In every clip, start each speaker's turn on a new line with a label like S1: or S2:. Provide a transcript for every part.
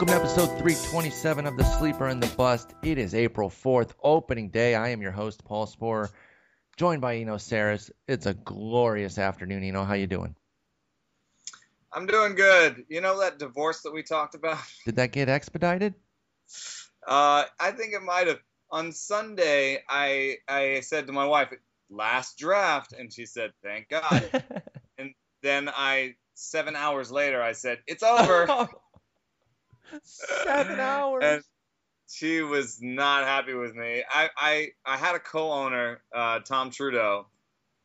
S1: Welcome to episode 327 of The Sleeper and the Bust. It is April 4th, opening day. I am your host, Paul Sporer, joined by Eno Sarris. It's a glorious afternoon. Eno, how you doing?
S2: I'm doing good. You know that divorce that we talked about?
S1: Did that get expedited?
S2: Uh, I think it might have. On Sunday, I I said to my wife, "Last draft," and she said, "Thank God." and then I, seven hours later, I said, "It's over."
S1: Seven hours.
S2: and she was not happy with me. I I, I had a co-owner, uh, Tom Trudeau,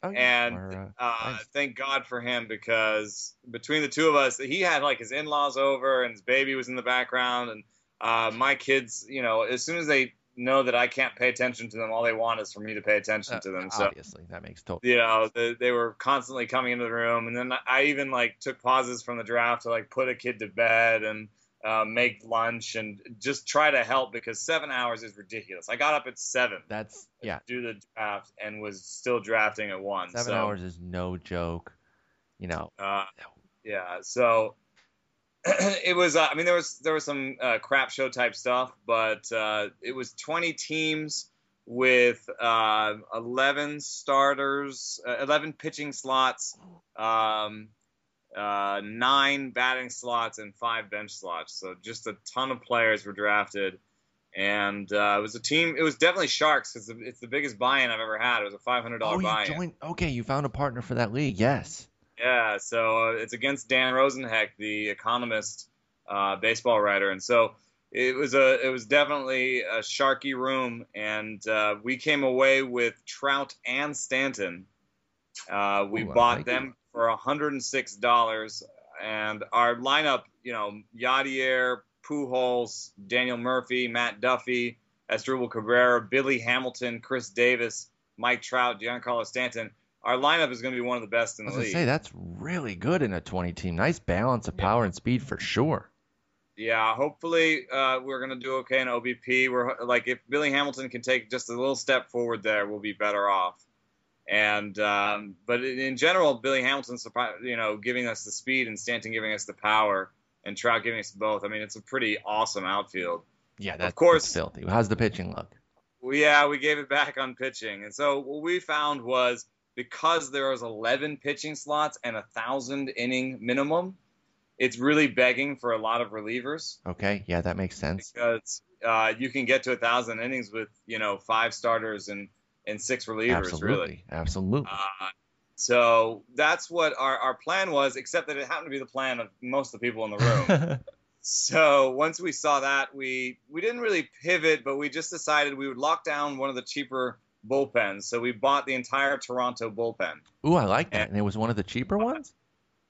S1: Oh, you
S2: and
S1: uh,
S2: uh,
S1: nice.
S2: thank God for him because between the two of us, he had like his in-laws over and his baby was in the background, and uh, my kids, you know, as soon as they know that I can't pay attention to them, all they want is for me to pay attention
S1: Uh,
S2: to them. So
S1: obviously, that makes total.
S2: you know, they, they were constantly coming into the room, and then I even like took pauses from the draft to like put a kid to bed and. Uh, make lunch and just try to help because seven hours is ridiculous. I got up at seven
S1: That's yeah.
S2: do the draft and was still drafting at one.
S1: Seven
S2: so,
S1: hours is no joke. You know,
S2: Uh, yeah. So it was. Uh, I mean, there was there was some uh, crap show type stuff, but uh, it was 20 teams with uh, 11 starters, uh, 11 pitching slots, um, uh, nine batting slots, and five bench slots. So just a ton of players were drafted. And uh, it was a team. It was definitely Sharks because it's the biggest buy-in I've ever had. It was a five hundred dollar
S1: you
S2: buy-in.
S1: joined. Okay, you found a partner for that league. Yes.
S2: Yeah, so uh, it's against Dan Rosenheck, the economist, uh, baseball writer, and so it was a it was definitely a sharky room, and uh, we came away with Trout and Stanton. Uh, we
S1: Ooh,
S2: bought
S1: like
S2: them for hundred and six dollars, and our lineup, you know, Yadier, Pujols, Daniel Murphy, Matt Duffy, Asdrubal Cabrera, Billy Hamilton, Chris Davis, Mike Trout, Giancarlo Stanton our lineup is going to be one of the best in
S1: I
S2: the league.
S1: say that's really good in a 20 team. Nice balance of
S2: Yeah.
S1: power and speed for sure.
S2: Yeah, hopefully uh, we're going to do okay in OBP. We're like if Billy Hamilton can take just a little step forward there, we'll be better off. And um, but in, general, Billy Hamilton's you know giving us the speed and Stanton giving us the power and Trout giving us both. I mean, it's a pretty awesome outfield.
S1: Yeah, that's
S2: course.
S1: filthy. How's the pitching look?
S2: Well, yeah, we gave it back on pitching, and so what we found was because there was 11 pitching slots and a thousand inning minimum, it's really begging for a lot of relievers.
S1: Okay, yeah, that makes sense.
S2: because uh, you can get to a thousand innings with you know five starters and and six relievers
S1: Absolutely,
S2: really.
S1: absolutely.
S2: Uh, so that's what our, our plan was, except that it happened to be the plan of most of the people in the room. so once we saw that, we we didn't really pivot, but we just decided we would lock down one of the cheaper bullpens. So we bought the entire Toronto bullpen.
S1: Ooh, I like that.
S2: and-
S1: And it was one of the cheaper ones.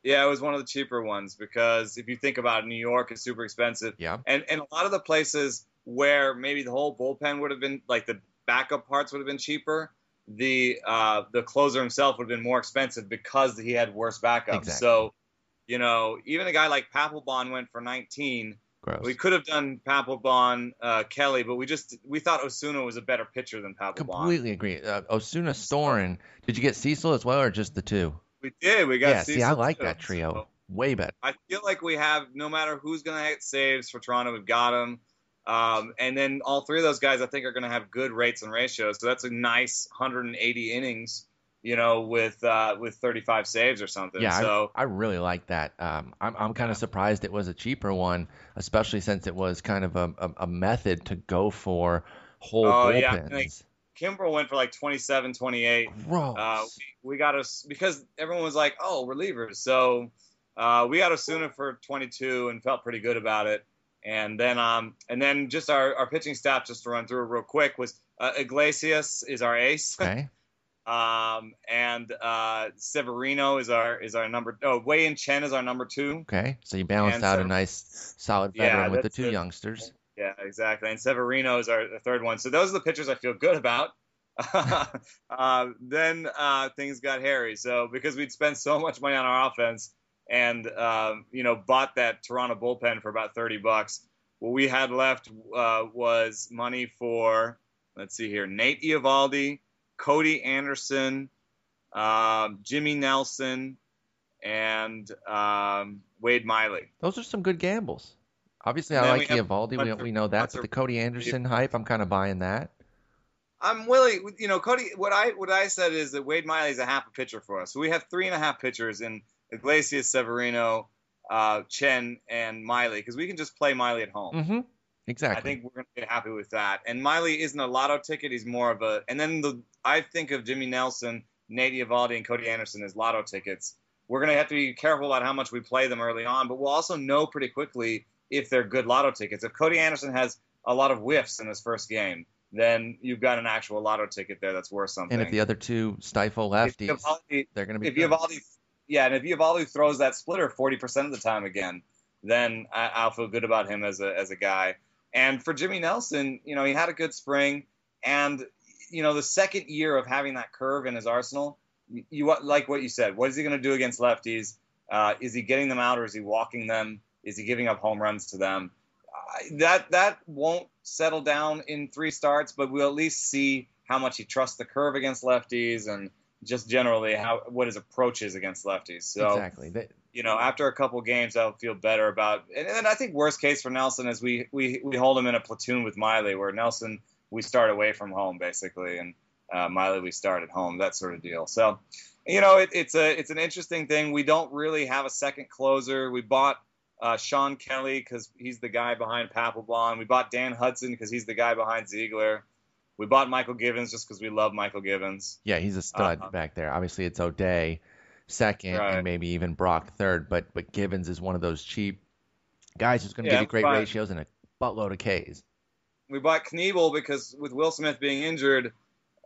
S2: Yeah, it was one of the cheaper ones because if you think about it, New York is super expensive.
S1: Yeah.
S2: and and a lot of the places where maybe the whole bullpen would have been like the backup parts would have been cheaper the uh the closer himself would have been more expensive because he had worse backups
S1: Exactly.
S2: so you know even a guy like Papelbon went for 19
S1: Gross.
S2: we could have done Papelbon uh Kelley but we just we thought Osuna was a better pitcher than Papelbon
S1: Completely agree. Uh, Osuna, Storen. Did you get Cecil as well, or just the two?
S2: we did we got
S1: Yeah. See, I like
S2: too.
S1: that trio.
S2: So-
S1: Way better.
S2: I feel like we have no matter who's going to hit saves for Toronto, we've got them. Um, and then all three of those guys, I think, are going to have good rates and ratios. So that's a nice 180 innings, you know, with uh, with 35 saves or something.
S1: Yeah,
S2: so
S1: I really like that. Um, I'm I'm kind of surprised it was a cheaper one, especially since it was kind of a, a, a method to go for whole
S2: Oh,
S1: bullpens.
S2: yeah, like- Kimbrel went for like 27, 28.
S1: Gross.
S2: Uh, we, we got us because everyone was like, "Oh, relievers." So uh, we got Osuna for 22 and felt pretty good about it. And then, um, and then just our, our pitching staff, just to run through real quick, was uh, Iglesias is our ace,
S1: okay.
S2: um, and uh, Severino is our is our number. Oh, Wei-Yin Chen is our number two.
S1: Okay. So you balanced
S2: And
S1: out a nice, solid
S2: Yeah,
S1: veteran with the two
S2: good.
S1: youngsters.
S2: Yeah, exactly. And Severino is our third one. So those are the pitchers I feel good about. uh, then uh, things got hairy. So because we'd spent so much money on our offense and um, you know bought that Toronto bullpen for about thirty bucks, what we had left uh, was money for let's see here, Nate Eovaldi, Cody Anderson, um, Jimmy Nelson, and um, Wade Miley.
S1: Those are some good gambles. Obviously, I like Eovaldi. We, we know that, but the Cody Anderson hype, I'm kind of buying that.
S2: I'm willing, you know, Cody. What I what I said is that Wade Miley is a half a pitcher for us. So we have three and a half pitchers in Iglesias, Severino, uh, Chen, and Miley because we can just play Miley at home.
S1: Mm-hmm. Exactly.
S2: I think we're going to be happy with that. And Miley isn't a lotto ticket. He's more of a. And then the I think of Jimmy Nelson, Nate Eovaldi, and Cody Anderson as lotto tickets. We're going to have to be careful about how much we play them early on, but we'll also know pretty quickly if they're good lotto tickets. If Cody Anderson has a lot of whiffs in his first game, then you've got an actual lotto ticket there that's worth something.
S1: And if the other two stifle lefties, Eovaldi, they're going to be.
S2: If good. Yeah, and if Eovaldi throws that splitter 40% of the time again, then I, will feel good about him as a as a guy. And for Jimmy Nelson, you know, he had a good spring, and you know, the second year of having that curve in his arsenal, you, you like what you said. What is he going to do against lefties? Uh, is he getting them out or is he walking them? Is he giving up home runs to them? Uh, that that won't settle down in three starts, but we'll at least see how much he trusts the curve against lefties and just generally how what his approach is against lefties. So
S1: exactly. They,
S2: you know, after a couple games, I'll feel better about. And, and I think worst case for Nelson is we we we hold him in a platoon with Miley, where Nelson we start away from home basically, and uh, Miley we start at home, that sort of deal. So, you know, it, it's a it's an interesting thing. We don't really have a second closer. We bought uh, Shawn Kelley because he's the guy behind Papelbon. We bought Dan Hudson because he's the guy behind Ziegler. We bought Mychal Givens just because we love Mychal Givens.
S1: Yeah, he's a stud uh, back there. Obviously, it's O'Day second right. and maybe even Brach third, but but Givens is one of those cheap guys who's going to yeah, give you great ratios and a buttload of Ks.
S2: We bought Knebel because with Will Smith being injured,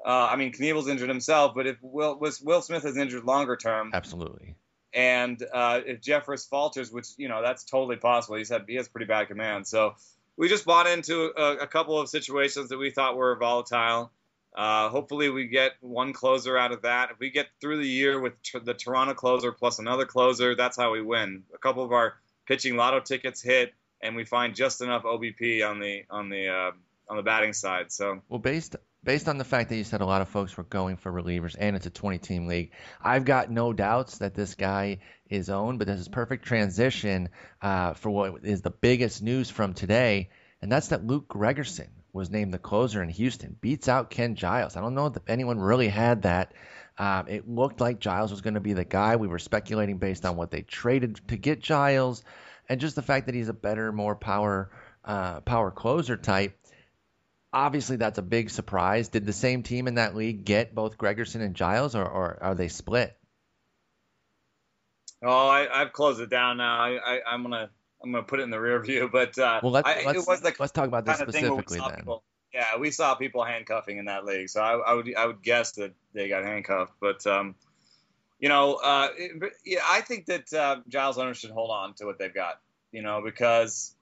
S2: uh, I mean Knebel's injured himself, but if Will was Will Smith is injured longer term,
S1: absolutely.
S2: And uh, if Jeffress falters, which you know that's totally possible, he's had he has pretty bad command. So we just bought into a, a couple of situations that we thought were volatile. Uh, hopefully, we get one closer out of that. If we get through the year with tr- the Toronto closer plus another closer, that's how we win. A couple of our pitching lotto tickets hit, and we find just enough OBP on the on the uh, on the batting side. So
S1: well, based based on the fact that you said a lot of folks were going for relievers and it's a 20 team league, I've got no doubts that this guy is owned. But this is perfect transition uh, for what is the biggest news from today, and that's that Luke Gregerson was named the closer in Houston, beats out Ken Giles. I don't know if anyone really had that. Um, it looked like Giles was going to be the guy. We were speculating based on what they traded to get Giles, and just the fact that he's a better, more power uh, power closer type obviously that's a big surprise. Did the same team in that league get both Gregerson and Giles, or, or are they split?
S2: Oh, I, have closed it down now. I, am gonna I'm gonna put it in the rear view. But uh,
S1: well, let's I, let's, let's talk about this specifically then.
S2: People, yeah, we saw people handcuffing in that league, so I, I, would I would guess that they got handcuffed. But um, you know, uh, it, yeah, I think that uh, Giles owners should hold on to what they've got. You know, because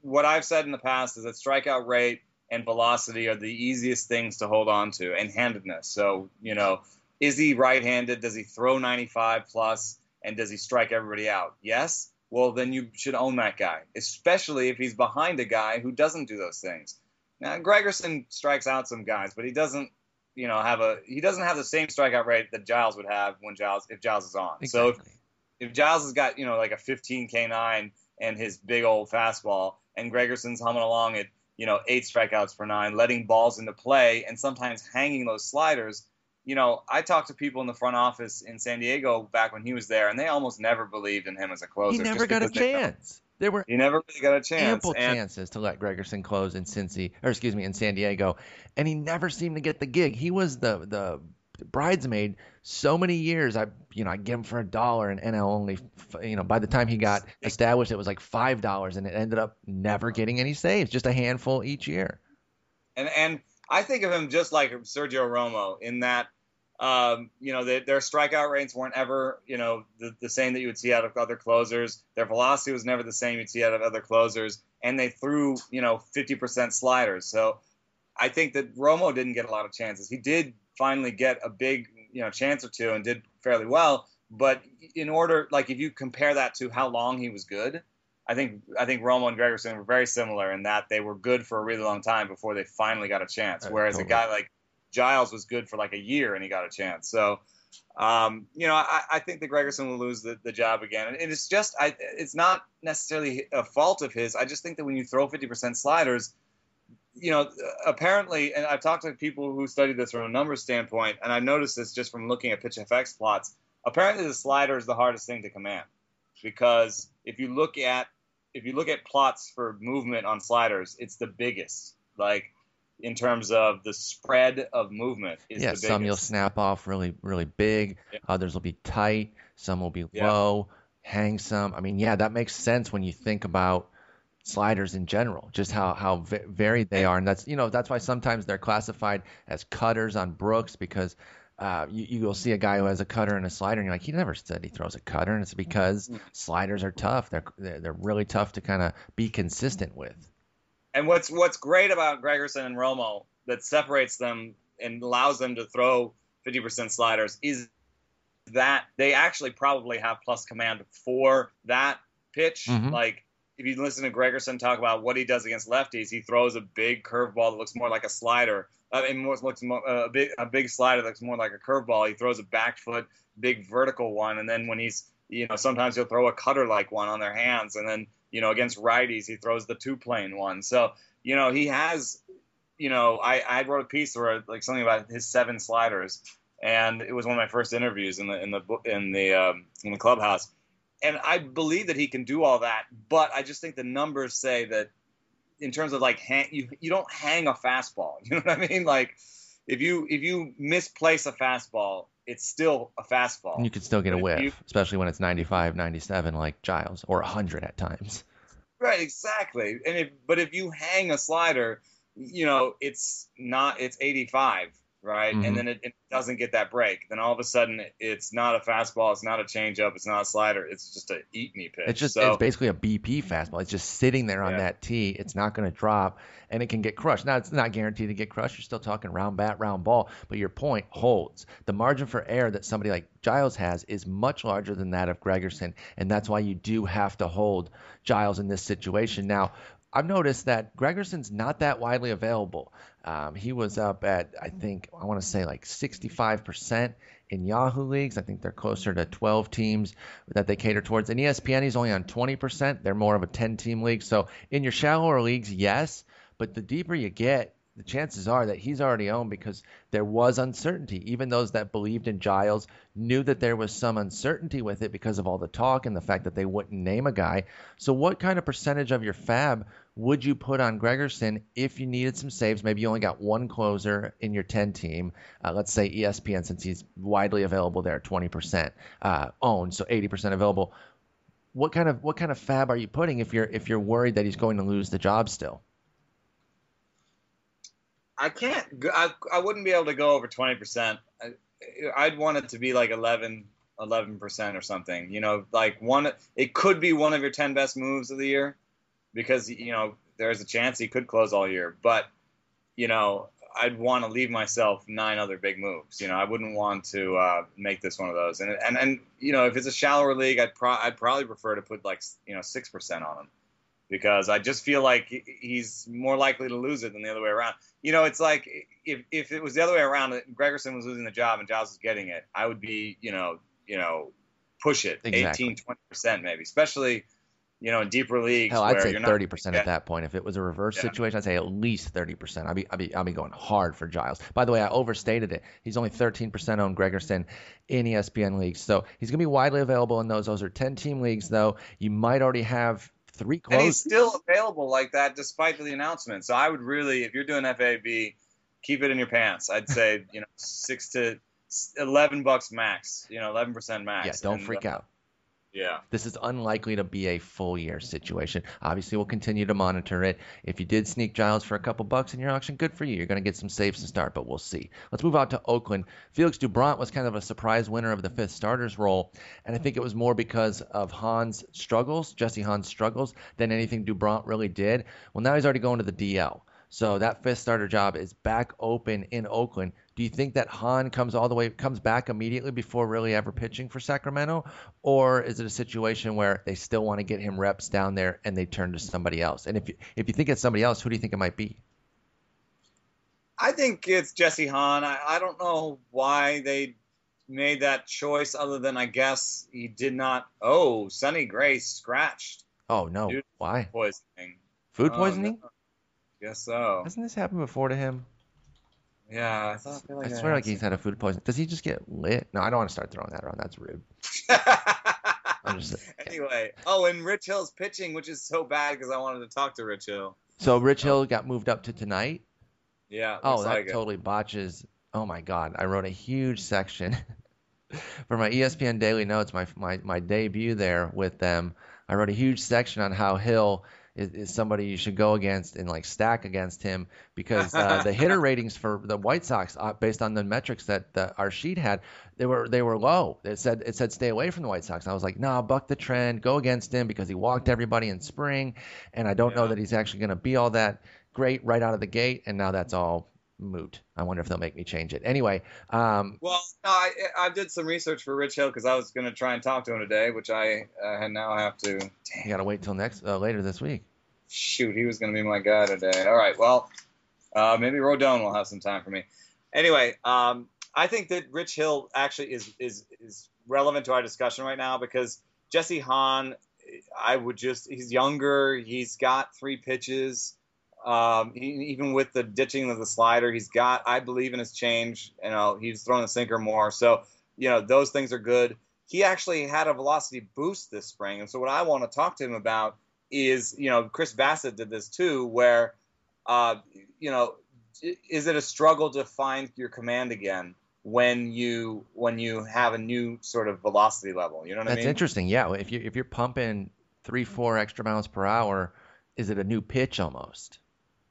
S2: what I've said in the past is that strikeout rate and velocity are the easiest things to hold on to, and handedness. So, you know, is he right handed? Does he throw 95 plus? And does he strike everybody out? Yes. Well, then you should own that guy, especially if he's behind a guy who doesn't do those things. Now, Gregerson strikes out some guys, but he doesn't, you know, have a he doesn't have the same strikeout rate that Giles would have when Giles if Giles is on. Exactly. So if, if Giles has got you know like a 15 K9 and his big old fastball, and Gregerson's humming along at you know, eight strikeouts per nine, letting balls into play, and sometimes hanging those sliders. You know, I talked to people in the front office in San Diego back when he was there, and they almost never believed in him as a closer.
S1: He never got a chance. There were
S2: he never really got a chance.
S1: Ample and, chances to let Gregerson close in Cincy, or excuse me, in San Diego, and he never seemed to get the gig. He was the the bridesmaid so many years. I you know I give him for a dollar and NL only you know by the time he got established it was like five dollars and it ended up never getting any saves, just a handful each year.
S2: And and I think of him just like Sergio Romo in that. Um, you know, they, their strikeout rates weren't ever, you know, the, the same that you would see out of other closers. Their velocity was never the same you'd see out of other closers, and they threw, you know, 50% sliders. So I think that Romo didn't get a lot of chances. He did finally get a big you know chance or two and did fairly well. But in order, like if you compare that to how long he was good, I think I think Romo and Gregerson were very similar in that they were good for a really long time before they finally got a chance. Whereas totally. a guy like Giles was good for like a year and he got a chance. So um, you know, I, I, think that Gregerson will lose the, the job again. And it's just, I, it's not necessarily a fault of his. I just think that when you throw 50% sliders, you know, apparently, and I've talked to people who study this from a numbers standpoint, and I've noticed this just from looking at pitch FX plots. Apparently, the slider is the hardest thing to command because if you look at if you look at plots for movement on sliders, it's the biggest. Like in terms of the spread of movement.
S1: yeah, some you'll snap off really, really big. Yeah. Others will be tight. Some will be yeah. low. Hang some. I mean, yeah, that makes sense when you think about sliders in general, just how how varied they are, and that's you know that's why sometimes they're classified as cutters on Brooks because. Uh, you, you will see a guy who has a cutter and a slider, and you're like, he never said he throws a cutter, and it's because mm-hmm. sliders are tough. They're they're really tough to kind of be consistent with.
S2: And what's what's great about Gregerson and Romo that separates them and allows them to throw 50% sliders is that they actually probably have plus command for that pitch. Mm-hmm. Like if you listen to Gregerson talk about what he does against lefties, he throws a big curveball that looks more like a slider. Uh, more, looks more, uh, a big a big slider that looks more like a curveball. He throws a back foot, big vertical one, and then when he's you know sometimes he'll throw a cutter like one on their hands, and then you know, against righties, he throws the two plane one. So, you know, he has, you know, I, I wrote a piece where like something about his seven sliders, and it was one of my first interviews in the in the in the um, in the clubhouse, and I believe that he can do all that, but I just think the numbers say that in terms of like hang, you you don't hang a fastball. You know what I mean? Like if you if you misplace a fastball, it's still a fastball.
S1: You could still get a whiff, you, especially when it's 95, 97 like Giles, or 100 at times.
S2: Right, exactly. And if, but if you hang a slider, you know, it's not, it's 85 right? Mm-hmm. And then it, it, doesn't get that break. Then all of a sudden, it's not a fastball, it's not a changeup, it's not a slider. It's just a eat me pitch.
S1: It's just so, it's basically a BP fastball. It's just sitting there on yeah. that tee. It's not going to drop, and it can get crushed. Now it's not guaranteed to get crushed. You're still talking round bat, round ball, but your point holds. The margin for error that somebody like Giles has is much larger than that of Gregerson, and that's why you do have to hold Giles in this situation. Now, I've noticed that Gregerson's not that widely available. Um, he was up at, I think, I want to say like 65% in Yahoo leagues. I think they're closer to 12 teams that they cater towards. In ESPN, he's only on 20%. They're more of a 10 team league. So in your shallower leagues, yes. But the deeper you get, the chances are that he's already owned because there was uncertainty. Even those that believed in Giles knew that there was some uncertainty with it because of all the talk and the fact that they wouldn't name a guy. So, what kind of percentage of your fab would you put on Gregerson if you needed some saves? Maybe you only got one closer in your 10 team. Uh, let's say ESPN, since he's widely available there, 20% uh, owned, so 80% available. What kind of what kind of fab are you putting if you're if you're worried that he's going to lose the job still?
S2: I can't. I, I wouldn't be able to go over twenty percent. I'd want it to be like 11 percent or something. You know, like one. It could be one of your ten best moves of the year, because you know there's a chance he could close all year. But you know, I'd want to leave myself nine other big moves. You know, I wouldn't want to uh, make this one of those. And and and you know, if it's a shallower league, I'd pro- I'd probably prefer to put like you know six percent on him because I just feel like he's more likely to lose it than the other way around. You know, it's like if if it was the other way around, Gregerson was losing the job and Giles was getting it, I would be, you know, you know, push it exactly. 18, 20 percent maybe, especially you know, in deeper leagues.
S1: Hell, I'd say thirty percent at that point. If it was a reverse yeah. situation, I'd say at least thirty percent. I'd be, I'd be, I'd be going hard for Giles. By the way, I overstated it. He's only thirteen percent on Gregerson in ESPN leagues, so he's gonna be widely available in those. Those are ten team leagues, though. You might already have three close.
S2: And he's still available like that despite the announcement. So I would really, if you're doing FAB, keep it in your pants. I'd say you know six to eleven bucks max. You know, eleven percent max.
S1: Yeah, don't and, freak uh, out.
S2: Yeah.
S1: This is unlikely to be a full year situation. Obviously, we'll continue to monitor it. If you did sneak Giles for a couple bucks in your auction, good for you. You're going to get some saves to start, but we'll see. Let's move out to Oakland. Felix Doubront was kind of a surprise winner of the fifth starters role, and I think it was more because of Hahn's struggles, Jesse Hahn's struggles, than anything Doubront really did. Well, now he's already going to the DL. So that fifth starter job is back open in Oakland. Do you think that Hahn comes all the way comes back immediately before really ever pitching for Sacramento, or is it a situation where they still want to get him reps down there and they turn to somebody else? And if you, if you think it's somebody else, who do you think it might be?
S2: I think it's Jesse Hahn. I, I don't know why they made that choice other than I guess he did not. Oh, Sonny Gray scratched.
S1: Oh no! Why?
S2: Poisoning.
S1: Food
S2: Oh,
S1: poisoning?
S2: no. Guess so.
S1: Hasn't this happened before to him?
S2: Yeah, I thought. I, feel
S1: I
S2: like
S1: swear, like he's had a food poisoning. Does he just get lit? No, I don't want to start throwing that around. That's rude. I'm just.
S2: anyway, oh, and Rich Hill's pitching, which is so bad because I wanted to talk to Rich Hill.
S1: So Rich Hill got moved up to tonight.
S2: Yeah.
S1: Oh, that
S2: like it.
S1: totally botches. Oh my God! I wrote a huge section for my ESPN Daily Notes, my my my debut there with them. I wrote a huge section on how Hill is, is somebody you should go against and like stack against him because uh, the hitter ratings for the White Sox, uh, based on the metrics that the, our sheet had, they were they were low. It said it said stay away from the White Sox. I was like, nah, buck the trend, go against him because he walked everybody in spring, and I don't know that he's actually going to be all that great right out of the gate. And now that's all moot. I wonder if they'll make me change it. Anyway, um,
S2: Well, no, I I did some research for Rich Hill because I was going to try and talk to him today, which I uh, now have to.
S1: you got to wait till next uh, later this week.
S2: shoot, he was going to be my guy today. All right, well, uh, maybe Rodon will have some time for me. Anyway, um, I think that Rich Hill actually is is is relevant to our discussion right now because Jesse Hahn, I would just he's younger, he's got three pitches. Um, he, even with the ditching of the slider, he's got. I believe in his change. You know, he's throwing the sinker more. So, you know, those things are good. He actually had a velocity boost this spring, and so what I want to talk to him about is, you know, Chris Bassitt did this too, where, uh, you know, is it a struggle to find your command again when you when you have a new sort of velocity level? You know what
S1: That's
S2: I mean?
S1: interesting. Yeah, if you if you're pumping three four extra miles per hour, is it a new pitch almost?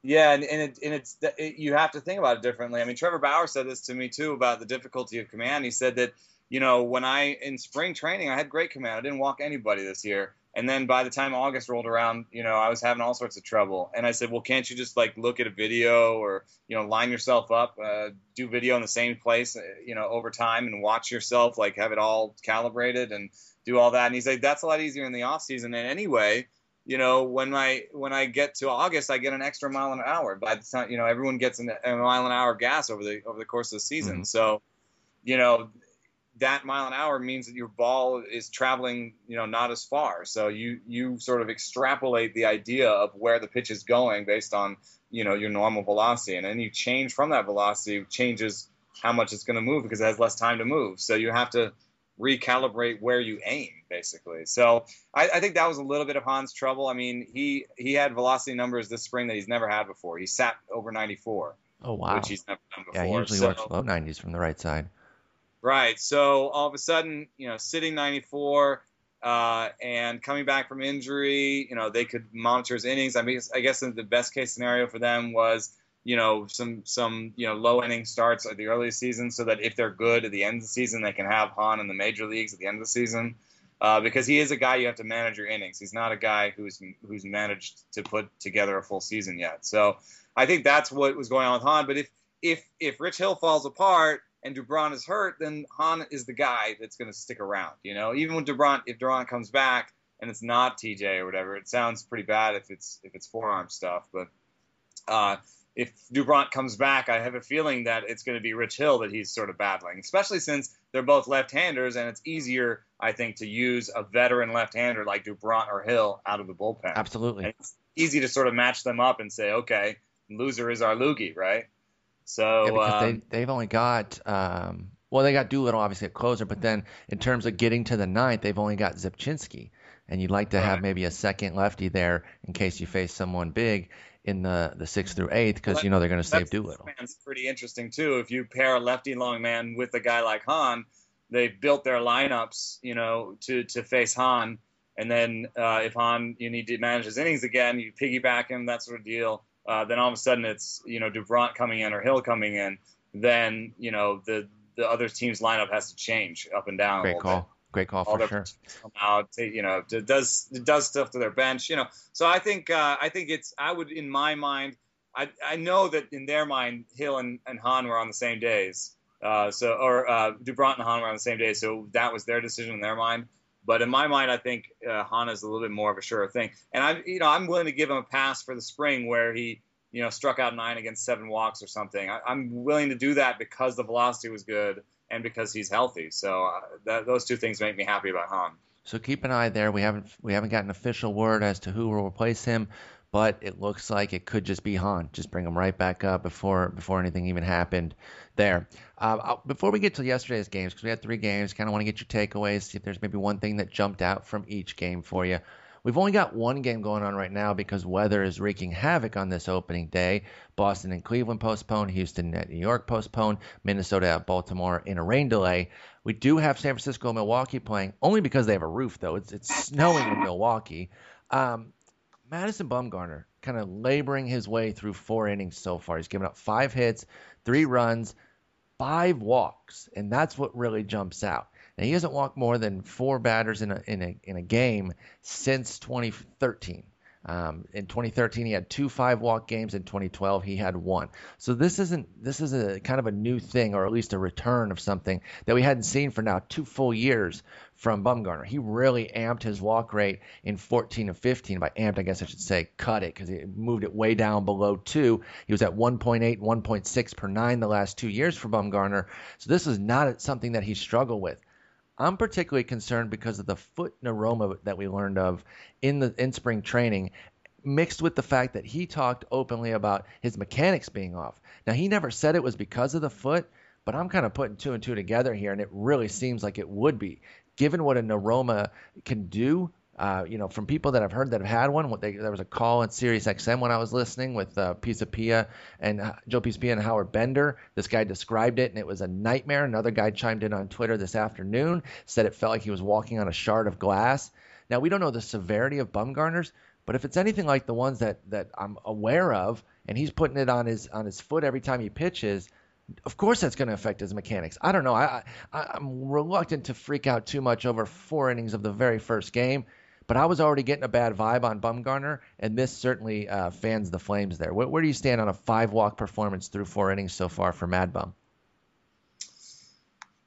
S2: Yeah, and, and, it, and it's it, you have to think about it differently. I mean, Trevor Bauer said this to me too about the difficulty of command. He said that you know when I in spring training I had great command. I didn't walk anybody this year, and then by the time August rolled around, you know I was having all sorts of trouble. And I said, well, can't you just like look at a video or you know line yourself up, uh, do video in the same place, uh, you know, over time and watch yourself, like have it all calibrated and do all that. And he's like, that's a lot easier in the off season. And anyway you know, when I when I get to August, I get an extra mile an hour. By the time you know, everyone gets an, a mile an hour gas over the over the course of the season.
S1: Mhm.
S2: So, you know, that mile an hour means that your ball is traveling, you know, not as far. So you you sort of extrapolate the idea of where the pitch is going based on you know your normal velocity, and then you change from that velocity changes how much it's going to move because it has less time to move. So you have to recalibrate where you aim, basically. So I, I think that was a little bit of Hahn's trouble. I mean, he he had velocity numbers this spring that he's never had before. He sat over 94,
S1: Oh wow.
S2: which he's never done before.
S1: yeah, he usually
S2: so,
S1: works low 90s from the right side.
S2: Right. So all of a sudden, you know, sitting 94 uh, and coming back from injury, you know, they could monitor his innings. I mean, I guess the best case scenario for them was, you know, some some you know low inning starts at the early season, so that if they're good at the end of the season, they can have Hahn in the major leagues at the end of the season. Uh, because he is a guy you have to manage your innings. He's not a guy who's who's managed to put together a full season yet. So I think that's what was going on with Hahn. But if if if Rich Hill falls apart and Doubront is hurt, then Hahn is the guy that's going to stick around. You know, even when Doubront, if Doubront comes back and it's not TJ or whatever, it sounds pretty bad if it's if it's forearm stuff. But uh, if Doubront comes back, I have a feeling that it's going to be Rich Hill that he's sort of battling, especially since they're both left-handers, and it's easier, I think, to use a veteran left-hander like Doubront or Hill out of the bullpen.
S1: Absolutely.
S2: And it's easy to sort of match them up and say, okay, loser is our loogie, right? So
S1: Yeah, because
S2: um,
S1: they they've only got um, well they got Doolittle obviously at closer, but then in terms of getting to the ninth, they've only got Rzepczynski, and you'd like to have maybe a second lefty there in case you face someone big in the the sixth through eighth because you know they're going to save Doolittle.
S2: man's pretty interesting too. If you pair a lefty long man with a guy like Hahn, they've built their lineups, you know, to to face Hahn. And then uh, if Hahn, you need to manage his innings again, you piggyback him, that sort of deal. Uh, then all of a sudden it's you know Doubront coming in or Hill coming in. Then you know the the other team's lineup has to change up and down.
S1: Great call.
S2: bit
S1: Great call for sure.
S2: out, you know, it does it does stuff to their bench, you know. So I think uh, I think it's I would in my mind, I I know that in their mind, Hill and, and Hahn were on the same days, uh, so or uh, Doubront and Hahn were on the same day, so that was their decision in their mind. But in my mind, I think uh, Hahn is a little bit more of a sure thing, and I you know I'm willing to give him a pass for the spring where he you know struck out nine against seven walks or something. I, I'm willing to do that because the velocity was good and because he's healthy. So uh, that, those two things make me happy about Hahn.
S1: So keep an eye there. We haven't we haven't gotten official word as to who will replace him, but it looks like it could just be Hahn. Just bring him right back up before before anything even happened there. Uh, before we get to yesterday's games, because we had three games, kind of want to get your takeaways. See if there's maybe one thing that jumped out from each game for you. We've only got one game going on right now because weather is wreaking havoc on this opening day. Boston and Cleveland postponed, Houston at New York postponed, Minnesota at Baltimore in a rain delay. We do have San Francisco and Milwaukee playing, only because they have a roof, though. It's, it's snowing in Milwaukee. Um, Madison Bumgarner kind of laboring his way through four innings so far. He's given up five hits, three runs, five walks, and that's what really jumps out. Now, he hasn't walked more than four batters in a, in a, in a game since 2013. Um, in 2013, he had two five walk games. In 2012, he had one. So this isn't this is a kind of a new thing, or at least a return of something that we hadn't seen for now two full years from Bumgarner. He really amped his walk rate in 14 and 15. By amped, I guess I should say cut it because he moved it way down below two. He was at 1.8, 1.6 per nine the last two years for Bumgarner. So this is not something that he struggled with. I'm particularly concerned because of the foot neuroma that we learned of in the in spring training, mixed with the fact that he talked openly about his mechanics being off. Now he never said it was because of the foot, but I'm kind of putting two and two together here, and it really seems like it would be, given what a neuroma can do uh, you know, from people that I've heard that have had one, they, there was a call in Sirius XM when I was listening with uh, Pisapia and uh, Joe Pisapia and Howard Bender. This guy described it, and it was a nightmare. Another guy chimed in on Twitter this afternoon, said it felt like he was walking on a shard of glass. Now we don't know the severity of Bumgarner's, but if it's anything like the ones that that I'm aware of, and he's putting it on his on his foot every time he pitches, of course that's going to affect his mechanics. I don't know. I, I I'm reluctant to freak out too much over four innings of the very first game but I was already getting a bad vibe on Bumgarner, and this certainly uh, fans the flames there. Where, where, do you stand on a five walk performance through four innings so far for Mad Bum?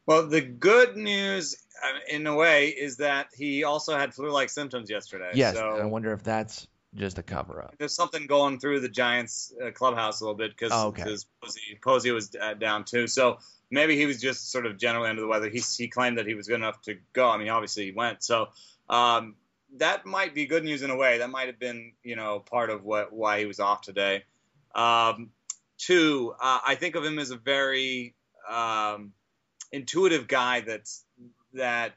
S2: Well, the good news, uh, in a way, is that he also had flu-like symptoms yesterday.
S1: Yes,
S2: so
S1: I wonder if that's just a cover up.
S2: There's something going through the Giants uh, clubhouse a little bit because oh, okay. Posey, Posey was uh, down too. So maybe he was just sort of generally under the weather. He, he claimed that he was good enough to go. I mean, obviously he went. So um, that might be good news in a way. That might have been, you know, part of what why he was off today. Um, two, uh, I think of him as a very um, intuitive guy that's that,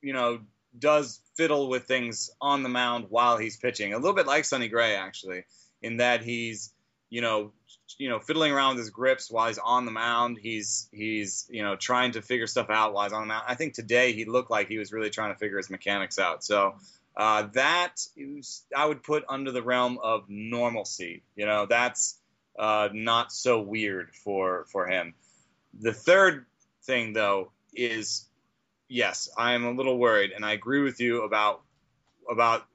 S2: you know, does fiddle with things on the mound while he's pitching. A little bit like Sonny Gray, actually, in that he's, you know, you know, fiddling around with his grips while he's on the mound. He's he's you know trying to figure stuff out while he's on the mound. I think today he looked like he was really trying to figure his mechanics out. So uh, that is, I would put under the realm of normalcy. You know, that's uh, not so weird for for him. The third thing though is yes, I am a little worried, and I agree with you about about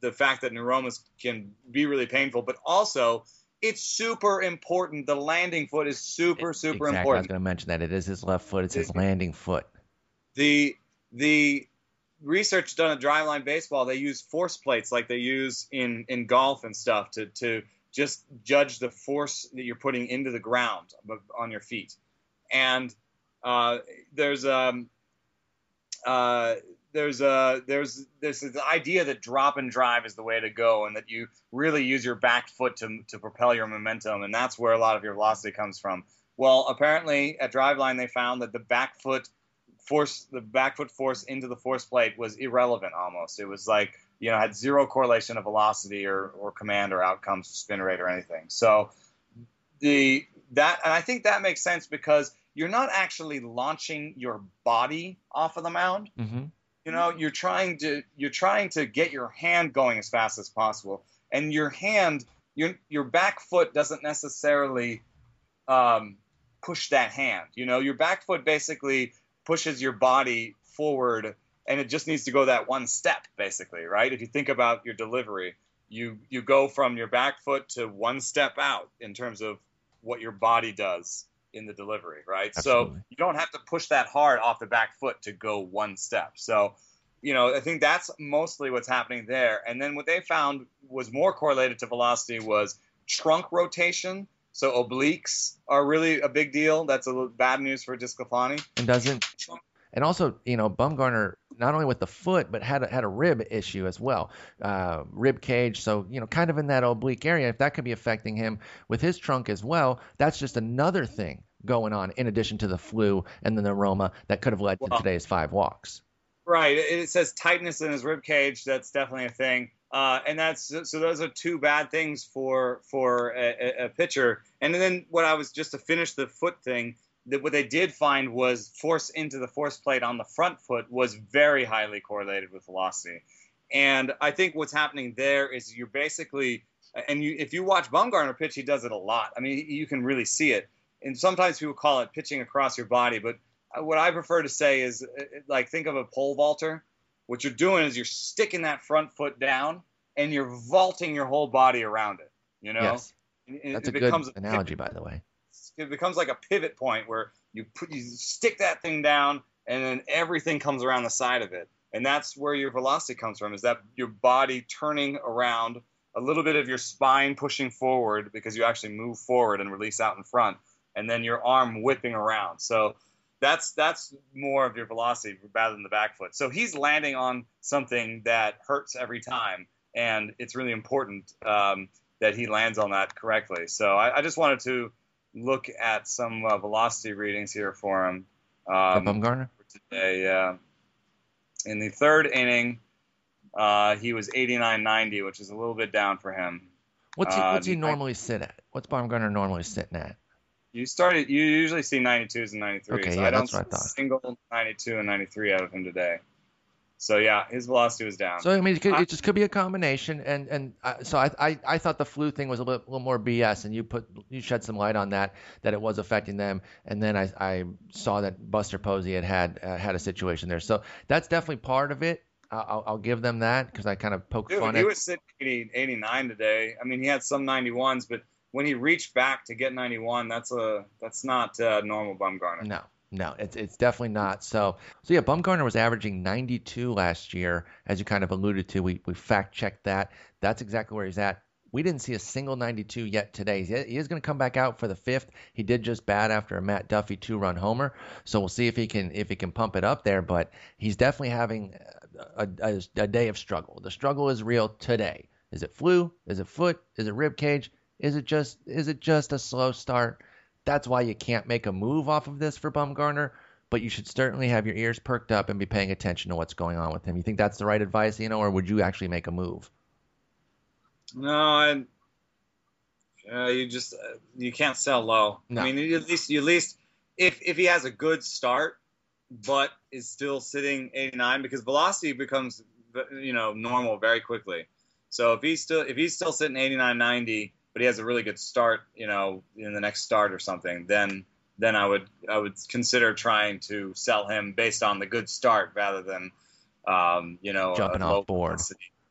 S2: the fact that neuromas can be really painful, but also it's super important. The landing foot is super, super
S1: exactly.
S2: important.
S1: I was going to mention that it is his left foot. It's his landing foot.
S2: The the research done at Driveline Baseball, they use force plates like they use in in golf and stuff to to just judge the force that you're putting into the ground on your feet. And uh, there's um uh, there's a there's this idea that drop and drive is the way to go, and that you really use your back foot to to propel your momentum, and that's where a lot of your velocity comes from. Well, apparently at Driveline they found that the back foot force the back foot force into the force plate was irrelevant almost. It was like you know had zero correlation of velocity or or command or outcomes, or spin rate or anything. So the that and I think that makes sense because you're not actually launching your body off of the mound.
S1: Mm-hmm
S2: you know you're trying to you're trying to get your hand going as fast as possible. And your hand your your back foot doesn't necessarily um, push that hand. You know your back foot basically pushes your body forward and it just needs to go that one step basically right? If you think about your delivery you you go from your back foot to one step out in terms of what your body does in the delivery, right? Absolutely. So you don't have to push that hard off the back foot to go one step. So, you know, I think that's mostly what's happening there. And then what they found was more correlated to velocity was trunk rotation So obliques are really a big deal. That's a bad news for DeSclafani.
S1: And doesn't and also, you know, Bumgarner not only with the foot, but had a, had a rib issue as well, uh, rib cage. So you know, kind of in that oblique area. If that could be affecting him with his trunk as well, that's just another thing going on in addition to the flu and the neuroma that could have led to today's five walks.
S2: Right. It says tightness in his rib cage. That's definitely a thing. Uh, and that's so those are two bad things for for a, a, pitcher. And then what I was just to finish the foot thing that what they did find was force into the force plate on the front foot was very highly correlated with velocity. And I think what's happening there is you're basically, and you, if you watch Bumgarner pitch, he does it a lot. I mean, you can really see it. And sometimes people call it pitching across your body, but what I prefer to say is like think of a pole vaulter. What you're doing is you're sticking that front foot down and you're vaulting your whole body around it. You know,
S1: yes. that's it a good analogy, by the way
S2: it becomes like a pivot point where you put you stick that thing down and then everything comes around the side of it. And that's where your velocity comes from is that your body turning around a little bit of your spine pushing forward because you actually move forward and release out in front and then your arm whipping around. So that's that's more of your velocity rather than the back foot. So he's landing on something that hurts every time and it's really important um, that he lands on that correctly. So I, I just wanted to look at some uh, velocity readings here for him.
S1: Um, Bumgarner?
S2: today, yeah. In the third inning, uh, he was 89.90, which is a little bit down for him.
S1: What's he, what's he uh, normally sit at? What's Bumgarner normally sitting at?
S2: You started. You usually see 92s and 93s.
S1: Okay, yeah,
S2: I
S1: that's what I thought.
S2: Single 92 and 93 out of him today. So yeah, his velocity was down.
S1: So I mean, it, could, it just could be a combination, and and uh, so I, I I thought the flu thing was a little, little, more BS, and you put you shed some light on that that it was affecting them, and then I I saw that Buster Posey had had uh, had a situation there, so that's definitely part of it. I'll, I'll give them that because I kind of poked
S2: Dude,
S1: fun.
S2: He
S1: at...
S2: was sitting 80, 89 today. I mean, he had some 91s, but when he reached back to get 91, that's a that's not uh, normal Bumgarner.
S1: No, no, it's it's definitely not. So so yeah, Bumgarner was averaging 92 last year, as you kind of alluded to. We we fact checked that. That's exactly where he's at. We didn't see a single 92 yet today. He is going to come back out for the fifth. He did just bad after a Matt Duffy two-run homer, so we'll see if he can if he can pump it up there. But he's definitely having a, a, a day of struggle. The struggle is real today. Is it flu? Is it foot? Is it rib cage? Is it just is it just a slow start? That's why you can't make a move off of this for Bumgarner, but you should certainly have your ears perked up and be paying attention to what's going on with him. You think that's the right advice, you know, or would you actually make a move?
S2: No, I, uh, you just uh, you can't sell low.
S1: No.
S2: I mean, at least you at least if if he has a good start, but is still sitting 89 because velocity becomes you know normal very quickly. So if he's still if he's still sitting 89 90 but he has a really good start, you know, in the next start or something, then then I would I would consider trying to sell him based on the good start rather than um, you know
S1: jumping off board.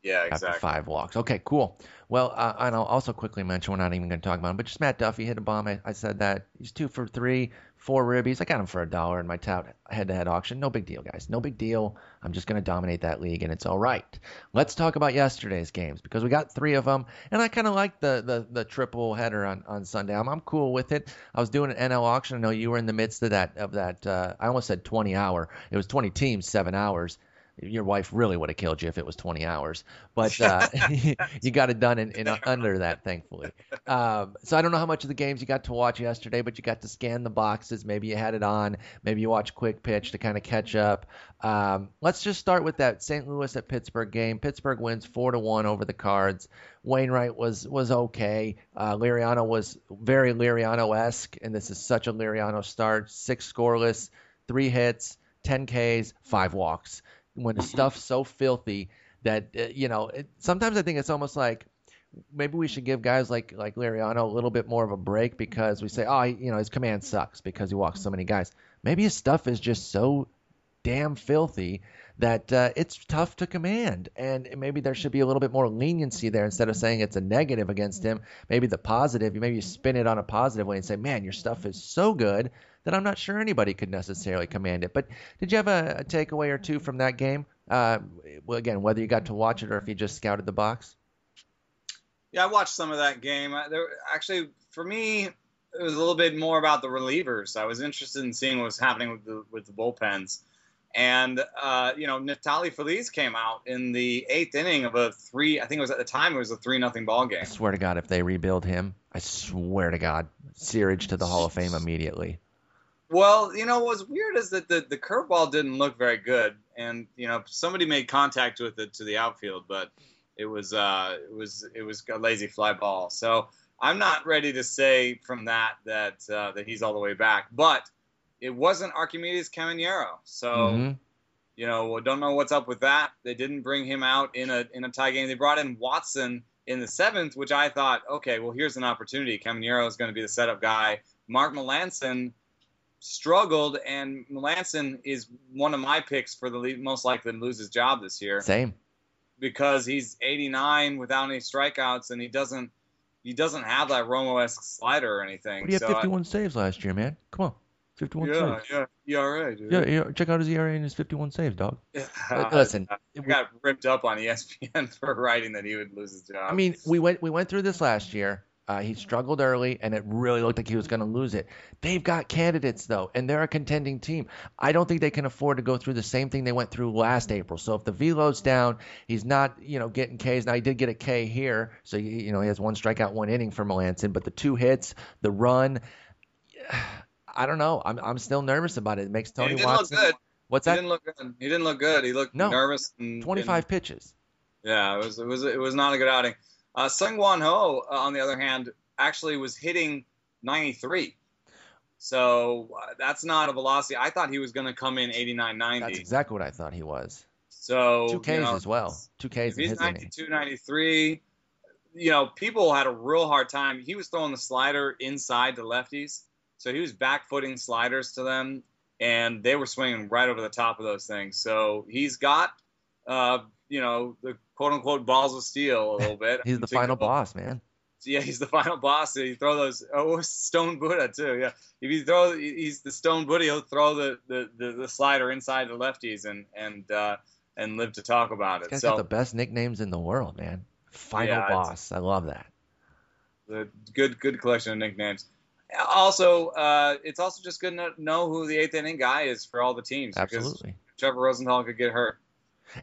S2: Yeah, exactly.
S1: After five walks. Okay, cool. Well, uh, and I'll also quickly mention we're not even going to talk about him, but just Matt Duffy hit a bomb. I, I said that he's two for three, four ribbies. I got him for a dollar in my tout head-to-head auction. No big deal, guys. No big deal. I'm just going to dominate that league, and it's all right. Let's talk about yesterday's games because we got three of them, and I kind of like the, the the triple header on, on Sunday. I'm, I'm cool with it. I was doing an NL auction. I know you were in the midst of that of that. Uh, I almost said 20 hour. It was 20 teams, seven hours your wife really would have killed you if it was 20 hours, but uh, you got it done in, in under that, thankfully. Um, so I don't know how much of the games you got to watch yesterday, but you got to scan the boxes. Maybe you had it on. Maybe you watched quick pitch to kind of catch up. Um, let's just start with that St. Louis at Pittsburgh game. Pittsburgh wins four to one over the Cards. Wainwright was was okay. Uh, Liriano was very Liriano esque, and this is such a Liriano start. Six scoreless, three hits, 10 Ks, five walks when the stuff's so filthy that uh, you know. It, sometimes I think it's almost like maybe we should give guys like like Liriano a little bit more of a break because we say, oh, you know, his command sucks because he walks so many guys. Maybe his stuff is just so damn filthy that uh, it's tough to command, and maybe there should be a little bit more leniency there instead of saying it's a negative against him. Maybe the positive, maybe you spin it on a positive way and say, man, your stuff is so good that I'm not sure anybody could necessarily command it. But did you have a, a takeaway or two from that game? Uh, well, again, whether you got to watch it or if you just scouted the box.
S2: Yeah, I watched some of that game. I, there actually for me it was a little bit more about the relievers. I was interested in seeing what was happening with the with the bullpens. And uh, you know, Neftali Feliz came out in the eighth inning of a three. I think it was at the time it was a three nothing ball game. I
S1: swear to God, if they rebuild him, I swear to God, Searage to the Hall of Fame immediately.
S2: Well, you know what's weird is that the the curveball didn't look very good, and you know somebody made contact with it to the outfield, but it was uh, it was it was a lazy fly ball. So I'm not ready to say from that that uh, that he's all the way back, but it wasn't Archimedes Caminero. So, mm-hmm. you know, don't know what's up with that. They didn't bring him out in a in a tie game. They brought in Watson in the seventh, which I thought, okay, well, here's an opportunity. Caminero is going to be the setup guy. Mark Melancon struggled, and Melancon is one of my picks for the most likely to lose his job this year.
S1: Same.
S2: Because he's 89 without any strikeouts, and he doesn't he doesn't have that Romo-esque slider or anything.
S1: he had so 51 I, saves last year, man. Come on. 51
S2: yeah,
S1: saves.
S2: Yeah, ERA, dude.
S1: Yeah, yeah, check out his ERA and his 51 saves, dog.
S2: Yeah, listen, I got ripped up on ESPN for writing that he would lose his job.
S1: I mean, we went we went through this last year. Uh, he struggled early, and it really looked like he was going to lose it. They've got candidates though, and they're a contending team. I don't think they can afford to go through the same thing they went through last April. So if the velo's down, he's not, you know, getting Ks. Now he did get a K here, so you know he has one strikeout, one inning for Melancon, but the two hits, the run. I don't know. I'm I'm still nervous about it. It makes Tony
S2: he
S1: Watson.
S2: Look good.
S1: What's that?
S2: He didn't look good. He didn't look good. He looked
S1: no.
S2: nervous. And,
S1: 25
S2: and,
S1: pitches.
S2: Yeah, it was it was it was not a good outing. Uh, Seung-Hwan Ho, uh, on the other hand, actually was hitting 93. So uh, that's not a velocity. I thought he was going to come in 89, 90.
S1: That's exactly what I thought he was.
S2: So
S1: two Ks
S2: you know,
S1: as well. Two Ks.
S2: He's 92, 93. You know, people had a real hard time. He was throwing the slider inside to lefties, so he was backfooting sliders to them, and they were swinging right over the top of those things. So he's got, uh, you know, the quote unquote balls of steel a little bit.
S1: he's the final boss, man
S2: yeah, he's the final boss. You throw those. Oh, Stone Buddha too. Yeah, if you throw, he's the Stone Buddha. He'll throw the, the, the, the slider inside the lefties and and uh, and live to talk about it. So,
S1: got the best nicknames in the world, man. Final yeah, boss. I love that.
S2: The good good collection of nicknames. Also, uh, it's also just good to know who the eighth inning guy is for all the teams.
S1: Absolutely.
S2: Trevor Rosenthal could get hurt.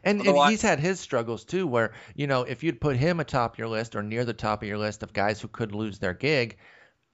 S1: And, and, he's had his struggles too, where you know if you'd put him atop your list or near the top of your list of guys who could lose their gig,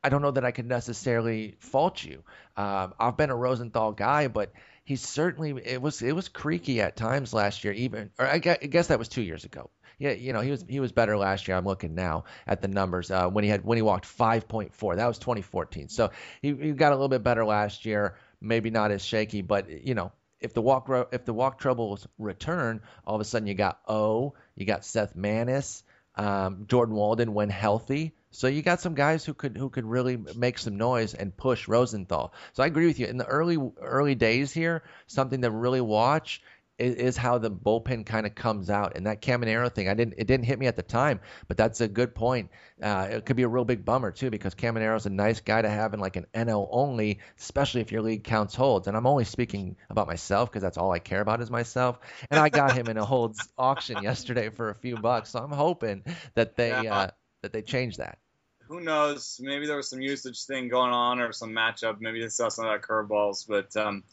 S1: I don't know that I could necessarily fault you. Um, I've been a Rosenthal guy, but he's certainly it was it was creaky at times last year. Even or I guess, I guess that was two years ago. Yeah, you know he was he was better last year. I'm looking now at the numbers uh, when he had when he walked 5.4. That was 2014. So he, he got a little bit better last year. Maybe not as shaky, but you know if the walk if the walk troubles return, all of a sudden you got O, you got Seth Maness, um, Jordan Walden when healthy. So you got some guys who could who could really make some noise and push Rosenthal. So I agree with you. In the early early days here, something to really watch is, is how the bullpen kind of comes out. And that Caminero thing, I didn't it didn't hit me at the time, but that's a good point. Uh, it could be a real big bummer too because Caminero's a nice guy to have in like an NL only, especially if your league counts holds. And I'm only speaking about myself because that's all I care about is myself. And I got him in a holds auction yesterday for a few bucks, so I'm hoping that they yeah. uh, that they change that
S2: who knows? Maybe there was some usage thing going on or some matchup. Maybe they saw some of that curveballs, but um,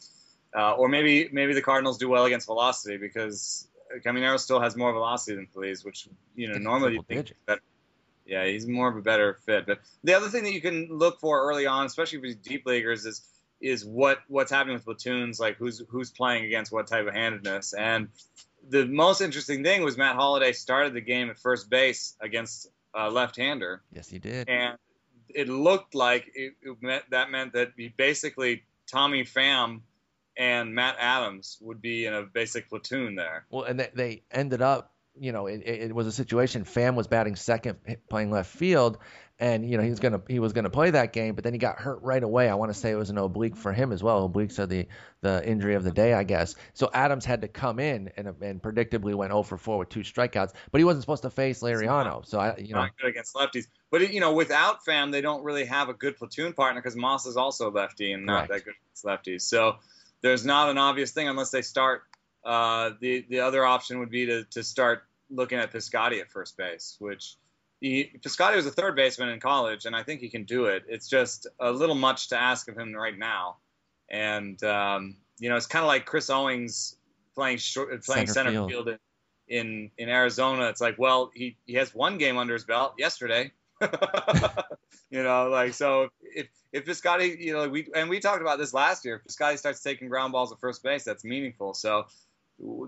S2: uh, or maybe maybe the Cardinals do well against velocity because Caminero still has more velocity than Feliz, which you know normally you think better. Yeah, he's more of a better fit. But the other thing that you can look for early on, especially for deep leaguers, is is what what's happening with platoons, like who's who's playing against what type of handedness. And the most interesting thing was Matt Holliday started the game at first base against a left-hander.
S1: Yes, he did.
S2: And it looked like it, it meant, that meant that he basically Tommy Pham and Matt Adams would be in a basic platoon there.
S1: Well, and they, they ended up, you know, it, it, was a situation. Pham was batting second, playing left field, and you know he was gonna he was gonna play that game, but then he got hurt right away. I want to say it was an oblique for him as well. Obliques are the the injury of the day, I guess. So Adams had to come in and and predictably went 0 for 4 with two strikeouts, but he wasn't supposed to face Liriano. So I, you know,
S2: not good against lefties. But you know, without Pham, they don't really have a good platoon partner because Moss is also lefty and not that good against lefties. So there's not an obvious thing unless they start. Uh, the the other option would be to to start looking at Piscotty at first base, which he, Piscotty was a third baseman in college, and I think he can do it. It's just a little much to ask of him right now. And um, you know, it's kind of like Chris Owings playing short, playing center, center field, field in, in, in Arizona. It's like, well, he he has one game under his belt yesterday. you know, like so if if Piscotty, you know, we and we talked about this last year. If Piscotty starts taking ground balls at first base, that's meaningful. So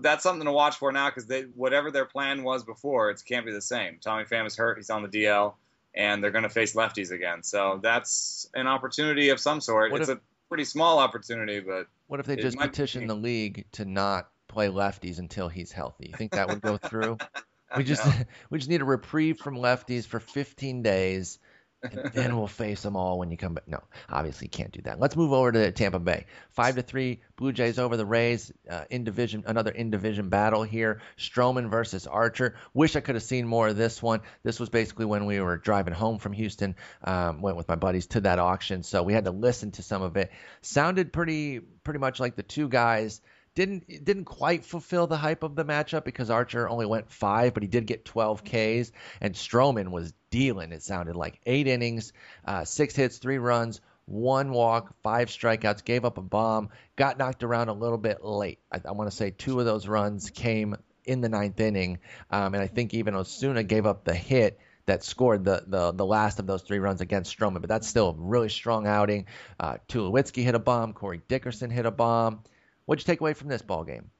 S2: that's something to watch for now because they whatever their plan was before, it can't be the same. Tommy Pham is hurt; he's on the DL, and they're going to face lefties again. So that's an opportunity of some sort. What it's if, a pretty small opportunity, but
S1: what if they just petition the league to not play lefties until he's healthy? You think that would go through? we just we just need a reprieve from lefties for 15 days and then we'll face them all when you come back. No, obviously can't do that. Let's move over to Tampa Bay. Five to three, Blue Jays over the Rays. Uh, in division, another in division battle here. Stroman versus Archer. Wish I could have seen more of this one. This was basically when we were driving home from Houston. Um, went with my buddies to that auction, so we had to listen to some of it. Sounded pretty pretty much like the two guys didn't didn't quite fulfill the hype of the matchup because Archer only went five, but he did get 12 Ks, and Stroman was dealing. It sounded like eight innings, uh, six hits, three runs, one walk, five strikeouts, gave up a bomb, got knocked around a little bit late. I, I want to say two of those runs came in the ninth inning, um, and I think even Osuna gave up the hit that scored the, the the last of those three runs against Stroman. But that's still a really strong outing. Uh, Tulowitzki hit a bomb. Corey Dickerson hit a bomb. What'd you take away from this ball game?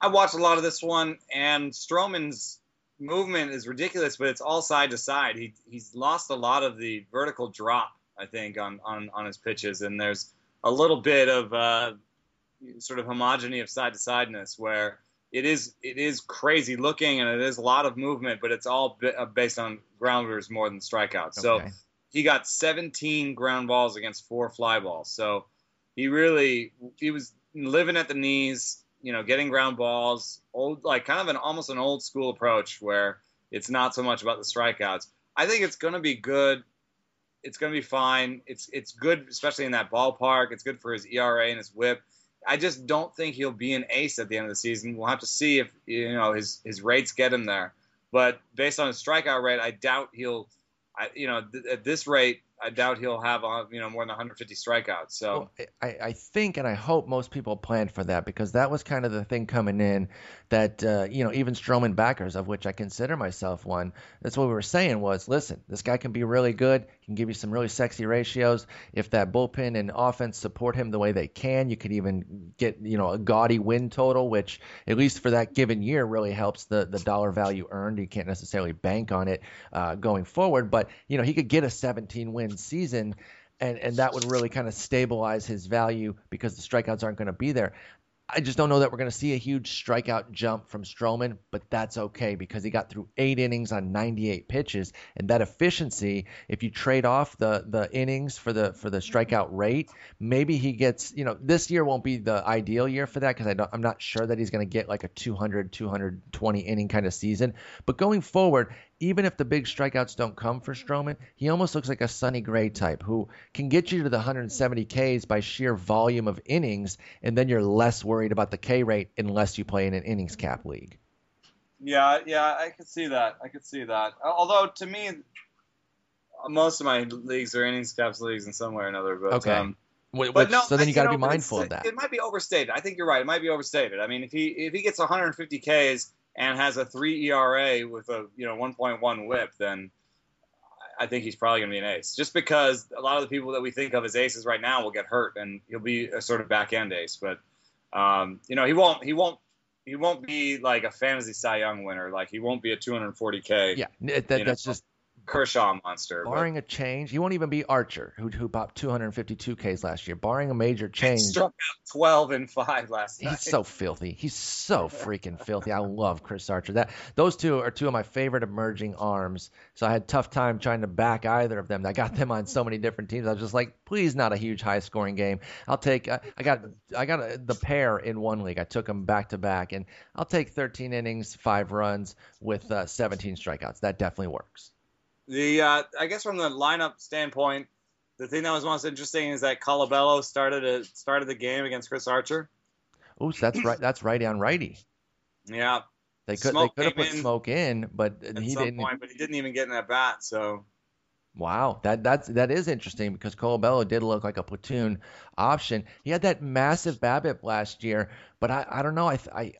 S2: I watched a lot of this one, and Stroman's movement is ridiculous, but it's all side to side. He he's lost a lot of the vertical drop, I think, on on, on his pitches, and there's a little bit of uh, sort of homogeny of side to sideness where it is it is crazy looking and it is a lot of movement, but it's all uh, based on grounders more than strikeouts. Okay. So he got 17 ground balls against four fly balls. So he really he was living at the knees, you know, getting ground balls, old like kind of an almost an old school approach where it's not so much about the strikeouts. I think it's going to be good. It's going to be fine. It's it's good, especially in that ballpark. It's good for his ERA and his WHIP. I just don't think he'll be an ace at the end of the season. We'll have to see if you know his his rates get him there. But based on his strikeout rate, I doubt he'll. I, you know, th- at this rate, I doubt he'll have uh, you know more than 150 strikeouts. So
S1: well, I, I think and I hope most people planned for that because that was kind of the thing coming in that uh, you know even Stroman backers, of which I consider myself one, that's what we were saying was, listen, this guy can be really good, can give you some really sexy ratios. If that bullpen and offense support him the way they can, you could even get you know a gaudy win total, which at least for that given year really helps the the dollar value earned. You can't necessarily bank on it uh, going forward, but you know he could get a 17 win season, and and that would really kind of stabilize his value because the strikeouts aren't going to be there. I just don't know that we're going to see a huge strikeout jump from Stroman, but that's okay because he got through eight innings on 98 pitches, and that efficiency. If you trade off the the innings for the for the strikeout rate, maybe he gets. You know, this year won't be the ideal year for that because I'm not sure that he's going to get like a 200 220 inning kind of season. But going forward, even if the big strikeouts don't come for Stroman, he almost looks like a Sonny Gray type who can get you to the 170 Ks by sheer volume of innings, and then you're less worried about the K rate unless you play in an innings cap league.
S2: Yeah, yeah, I could see that. I could see that. Although to me, most of my leagues are innings caps leagues in some way or another. But,
S1: okay. Um, Which, but no, so then you got to be mindful of that.
S2: It might be overstated. I think you're right. It might be overstated. I mean, if he if he gets 150 Ks and has a three ERA with a you know 1.1 WHIP, then I think he's probably going to be an ace. Just because a lot of the people that we think of as aces right now will get hurt, and he'll be a sort of back end ace. But um, you know, he won't. He won't. He won't be like a fantasy Cy Young winner. Like he won't be a 240k.
S1: Yeah, that, that's know, just
S2: Kershaw monster.
S1: Barring a change, he won't even be Archer, who who popped 252 Ks last year. Barring a major change,
S2: struck out 12 and five last
S1: night. He's so filthy. He's so freaking filthy. I love Chris Archer. That those two are two of my favorite emerging arms. So I had tough time trying to back either of them. I got them on so many different teams. I was just like, please, not a huge high scoring game. I'll take. Uh, I got I got a, the pair in one league. I took them back to back, and I'll take 13 innings, five runs with uh, 17 strikeouts. That definitely works.
S2: The uh, I guess from the lineup standpoint, the thing that was most interesting is that Colabello started a, started the game against Chris Archer.
S1: Oh, so that's right. That's righty on righty.
S2: Yeah,
S1: They could
S2: Smoak
S1: they could have put
S2: in
S1: Smoak in, but he didn't.
S2: point, but he didn't even get in that bat. So
S1: Wow, that that's that is interesting because Colabello did look like a platoon option. He had that massive BABIP last year, but I, I don't know. I, I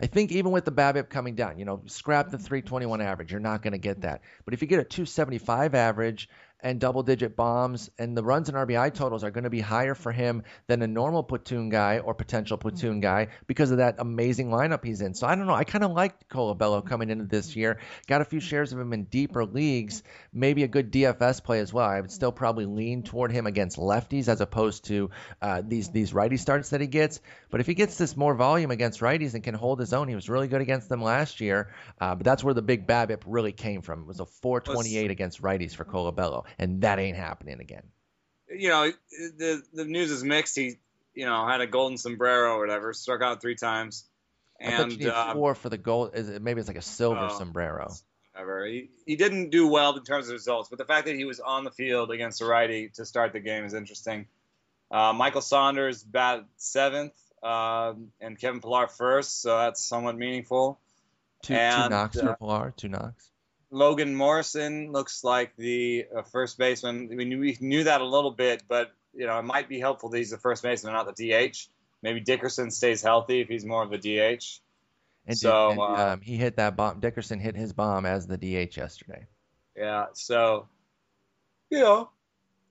S1: I think even with the BABIP coming down, you know, scrap the mm-hmm. 321 average, you're not going to get that. But if you get a 275 average and double digit bombs, and the runs and RBI totals are going to be higher for him than a normal platoon guy or potential platoon guy because of that amazing lineup he's in. So I don't know. I kind of liked Colabello coming into this year. Got a few shares of him in deeper leagues. Maybe a good DFS play as well. I would still probably lean toward him against lefties as opposed to uh, these these righty starts that he gets. But if he gets this more volume against righties and can hold his own, he was really good against them last year. Uh, but that's where the big BABIP really came from. It was a 428 against righties for Colabello, and that ain't happening again.
S2: you know, the the news is mixed. He, you know, had a golden sombrero or whatever, struck out three times,
S1: I thought you
S2: and uh,
S1: four for the gold. Is it, maybe it's like a silver
S2: Oh.
S1: sombrero.
S2: whatever. He, he didn't do well in terms of results, but the fact that he was on the field against a righty to start the game is interesting. Uh, Michael Saunders bat seventh, um, and Kevin Pillar first, so that's somewhat meaningful.
S1: Two, two knocks
S2: uh,
S1: for Pillar, two knocks.
S2: Logan Morrison looks like the uh, first baseman. I mean, we knew that a little bit, but you know, it might be helpful that he's the first baseman, and not the DH. Maybe Dickerson stays healthy if he's more of a DH.
S1: And,
S2: so,
S1: and,
S2: uh,
S1: um, he hit that bomb. Dickerson hit his bomb as the DH yesterday.
S2: Yeah, so you know,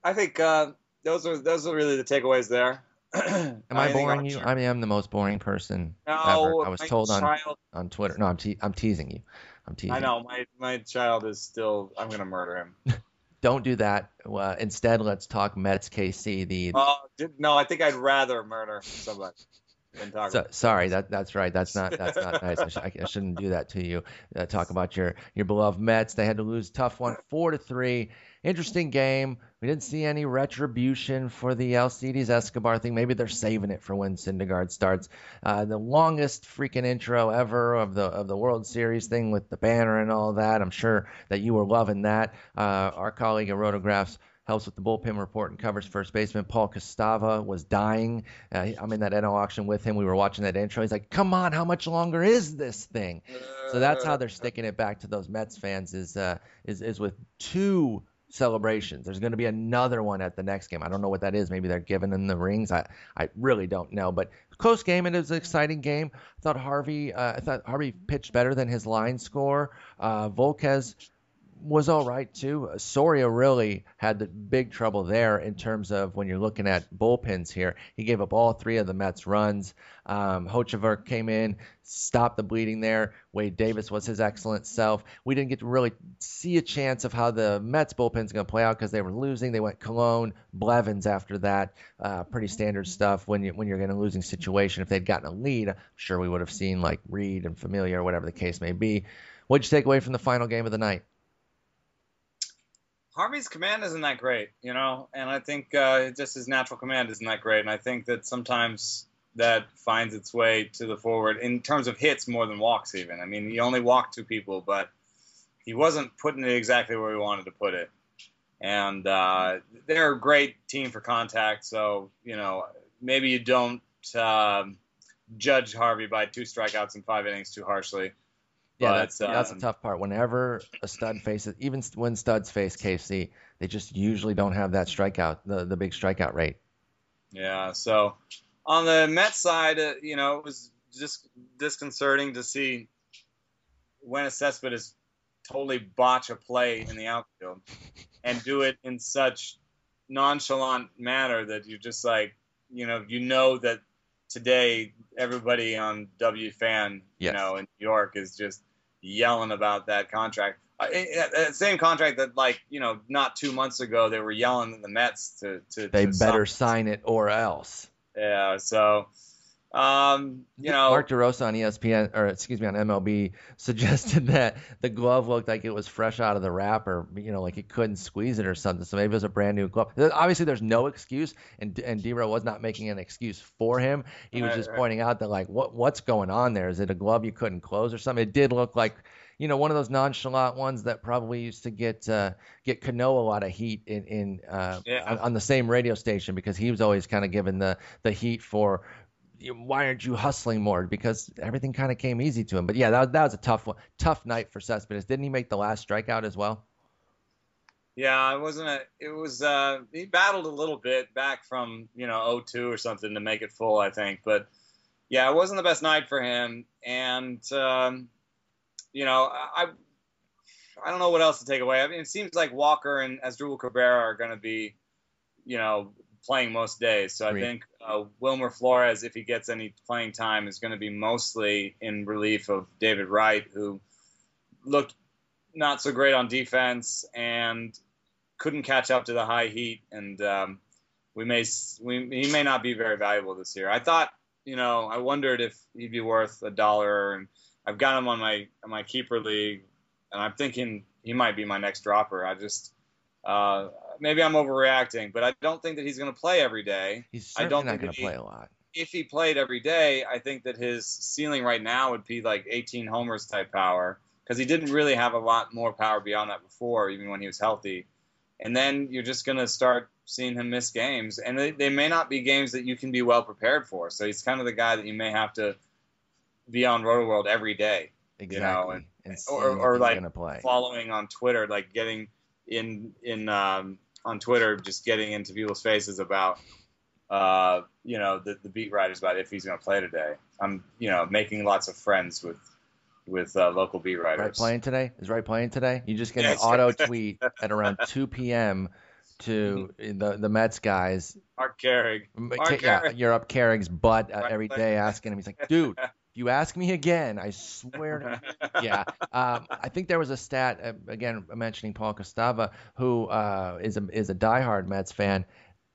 S2: I think uh, those are those are really the takeaways there.
S1: Am I boring you? I mean, I'm the most boring person
S2: no,
S1: ever. I was told on,
S2: child,
S1: on Twitter. No, I'm te- I'm teasing you. I'm teasing.
S2: I know my my child is still. I'm gonna murder him.
S1: Don't do that. Uh, instead, let's talk Mets KC. The
S2: Oh did, no, I think I'd rather murder somebody than talk.
S1: So, sorry, that that's right. That's not that's not nice. I, sh- I shouldn't do that to you. Uh, talk about your your beloved Mets. They had to lose tough one, four to three. Interesting game. We didn't see any retribution for the Alcides Escobar thing. Maybe they're saving it for when Syndergaard starts. Uh, the longest freaking intro ever of the of the World Series thing with the banner and all that. I'm sure that you were loving that. Uh, our colleague at Rotographs helps with the bullpen report and covers first baseman Paul Costava was dying. Uh, I'm in that NL auction with him. We were watching that intro. He's like, "Come on, how much longer is this thing?" So that's how they're sticking it back to those Mets fans is uh, is is with two celebrations. There's going to be another one at the next game. I don't know what that is. Maybe they're giving them the rings. I I really don't know. But close game it was an exciting game. I thought Harvey uh, I thought Harvey pitched better than his line score. Uh, Volquez was all right too. Soria really had the big trouble there in terms of when you're looking at bullpens here. He gave up all three of the Mets runs. Um, Hochevar came in, stopped the bleeding there. Wade Davis was his excellent self. We didn't get to really see a chance of how the Mets bullpen's going to play out because they were losing. They went Colon, Blevins after that. Uh, pretty standard stuff when you when you're in a losing situation. If they'd gotten a lead, I'm sure we would have seen like Reed and Familia, or whatever the case may be. What'd you take away from the final game of the night?
S2: Harvey's command isn't that great, you know, and I think uh, just his natural command isn't that great, and I think that sometimes that finds its way to the forward in terms of hits more than walks. Even I mean, he only walked two people, but he wasn't putting it exactly where he wanted to put it. And uh, they're a great team for contact, so you know maybe you don't um, judge Harvey by two strikeouts in five innings too harshly.
S1: Yeah,
S2: But,
S1: that's, that's the
S2: um,
S1: tough part. Whenever a stud faces, even when studs face KC, they just usually don't have that strikeout, the the big strikeout rate.
S2: Yeah. So on the Mets side, uh, you know, it was just disconcerting to see when a Cespedes totally botch a play in the outfield and do it in such nonchalant manner that you're just like, you know, you know that today everybody on WFAN, you know, in New York is just yelling about that contract. Uh, same contract that, like, you know, not two months ago they were yelling at the Mets to to.
S1: They
S2: to
S1: better
S2: sign
S1: it or else.
S2: Yeah, so um, you know,
S1: Mark DeRosa on ESPN, or excuse me, on MLB, suggested that the glove looked like it was fresh out of the wrapper, you know, like he couldn't squeeze it or something. So maybe it was a brand new glove. Obviously, there's no excuse, and and Dero was not making an excuse for him. He was
S2: Right,
S1: just
S2: right.
S1: pointing out that like, what what's going on there? Is it a glove you couldn't close or something? It did look like. You know, one of those nonchalant ones that probably used to get uh, get Cano a lot of heat in in uh,
S2: Yeah.
S1: on, on the same radio station because he was always kind of given the the heat for why aren't you hustling more? Because everything kind of came easy to him. But yeah, that, that was a tough one, tough night for Cespedes. Didn't he make the last strikeout as well?
S2: Yeah, it wasn't a. It was. Uh, he battled a little bit back from you know 0-2 or something to make it full, I think. But yeah, it wasn't the best night for him. And um, you know, I I don't know what else to take away. I mean, it seems like Walker and Asdrubal Cabrera are going to be, you know, playing most days. So I think uh, Wilmer Flores, if he gets any playing time, is going to be mostly in relief of David Wright, who looked not so great on defense and couldn't catch up to the high heat. And um, we may we, he may not be very valuable this year. I thought, you know, I wondered if he'd be worth a dollar, and I've got him on my on my keeper league, and I'm thinking he might be my next dropper. I just uh, maybe I'm overreacting, but I don't think that he's going to play every day.
S1: He's
S2: I don't
S1: not
S2: think
S1: going to play a lot.
S2: If he played every day, I think that his ceiling right now would be like 18 homers type power because he didn't really have a lot more power beyond that before, even when he was healthy. And then you're just going to start seeing him miss games, and they, they may not be games that you can be well prepared for. So he's kind of the guy that you may have to be on Rotoworld every day
S1: Exactly.
S2: and-
S1: and
S2: or- or like following on Twitter, like getting in in um, on Twitter, just getting into people's faces about uh, you know the, the beat writers about if he's going to play today. I'm you know making lots of friends with with uh, local beat writers.
S1: Right playing today? Is right playing today? You just get an auto tweet at around 2 p.m. to
S2: Mm-hmm.
S1: the the Mets guys.
S2: Marc
S1: Carig.
S2: Mark
S1: yeah,
S2: Carig.
S1: you're up Carig's butt uh, every day asking him. He's like, dude, you ask me again, I swear to yeah, um, I think there was a stat uh, again mentioning Paul Costava, who uh, is a is a diehard Mets fan.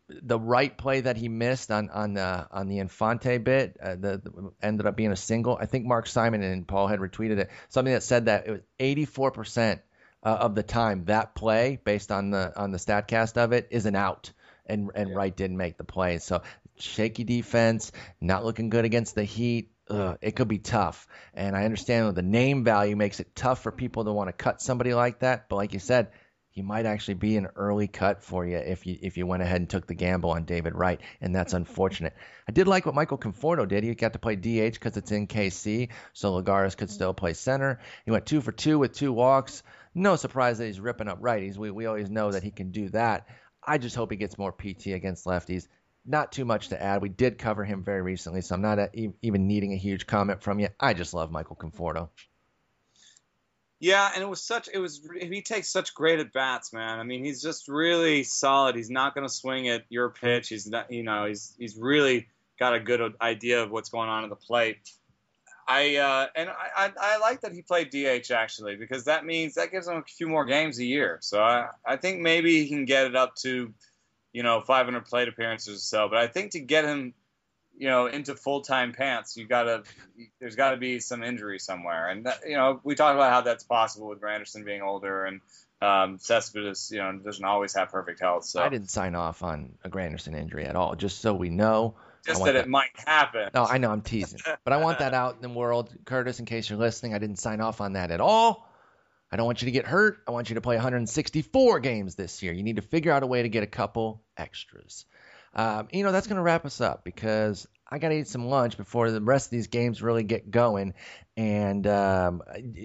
S1: The right play that he missed on on the on the Infante bit, uh, the, the ended up being a single. I think Mark Simon and Paul had retweeted it. Something that said that it was 84 percent uh, of the time that play, based on the on the statcast of it, is an out, and and
S2: Yeah.
S1: Wright didn't make the play. So shaky defense, not looking good against the Heat. Ugh, it could be tough, and I understand the name value makes it tough for people to want to cut somebody like that. But like you said, he might actually be an early cut for you if you if you went ahead and took the gamble on David Wright, and that's unfortunate. I did like what Michael Conforto did. He got to play DH because it's in KC, so Lagares could still play center. He went two for two with two walks. No surprise that he's ripping up righties. We we always know that he can do that. I just hope he gets more PT against lefties. Not too much to add. We did cover him very recently, so I'm not uh e- even needing a huge comment from you. I just love Michael Conforto.
S2: Yeah, and it was such it was he takes such great at bats, man. I mean, he's just really solid. He's not going to swing at your pitch. He's not, you know, he's he's really got a good idea of what's going on at the plate. I uh, and I, I I like that he played DH actually because that means that gives him a few more games a year. So I I think maybe he can get it up to, you know, 500 plate appearances or so. But I think to get him you know into full time pants, you gotta there's got to be some injury somewhere, and that, you know we talked about how that's possible with Granderson being older and um, Cespedes, you know, doesn't always have perfect health. So
S1: I didn't sign off on a Granderson injury at all, just so we know.
S2: Just that
S1: that-
S2: it might happen.
S1: No, I know I'm teasing, but I want that out in the world, Curtis. In case you're listening, I didn't sign off on that at all. I don't want you to get hurt. I want you to play 164 games this year. You need to figure out a way to get a couple extras. Um, you know, that's going to wrap us up because I got to eat some lunch before the rest of these games really get going. And um,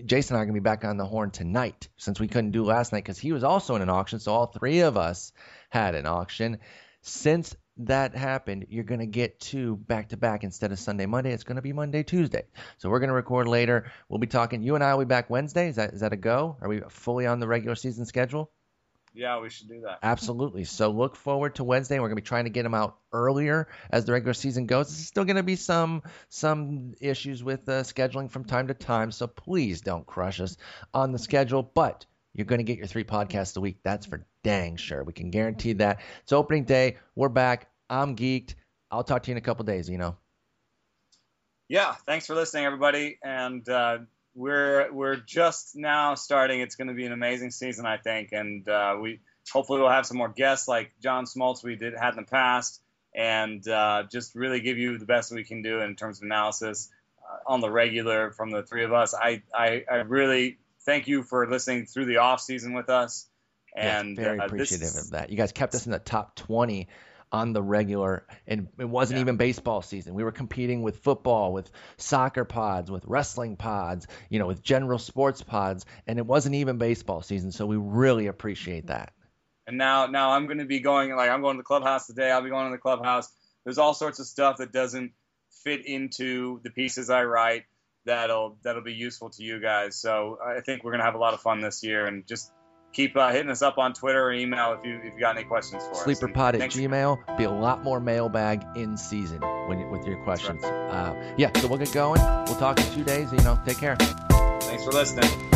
S1: Jason and I are going to be back on the horn tonight since we couldn't do last night because he was also in an auction. So all three of us had an auction. Since that happened, you're going to get two back to back instead of Sunday, Monday. It's going to be Monday, Tuesday. So we're going to record later. We'll be talking. You and I will be back Wednesday. Is that is that a go? Are we fully on the regular season schedule?
S2: Yeah, we should do that.
S1: Absolutely. So look forward to Wednesday. We're going to be trying to get them out earlier as the regular season goes. There's still going to be some some issues with uh, scheduling from time to time. So please don't crush us on the schedule. But you're going to get your three podcasts a week. That's for dang sure. We can guarantee that. It's opening day. We're back. I'm geeked. I'll talk to you in a couple days. You know.
S2: Yeah, thanks for listening, everybody, and uh, we're we're just now starting. It's going to be an amazing season, I think, and uh, we hopefully we'll have some more guests like John Smoltz we did had in the past, and uh, just really give you the best we can do in terms of analysis uh, on the regular from the three of us. I, I I really thank you for listening through the off season with us, and
S1: yeah, very
S2: uh,
S1: appreciative
S2: this,
S1: of that. You guys kept us in the top 20 on the regular, and it wasn't
S2: Yeah.
S1: even baseball season. We were competing with football, with soccer pods, with wrestling pods, you know, with general sports pods, and it wasn't even baseball season. So we really appreciate that.
S2: And now, now I'm going to be going like I'm going to the clubhouse today. I'll be going to the clubhouse. There's all sorts of stuff that doesn't fit into the pieces I write that'll that'll be useful to you guys. So I think we're going to have a lot of fun this year, and just keep uh, hitting us up on Twitter or email if you if you got any questions for us. And
S1: Sleeperpod at Gmail. Be a lot more mailbag in season when with your questions. Uh, yeah, so we'll get going. We'll talk in two days. You know, take care.
S2: Thanks for listening.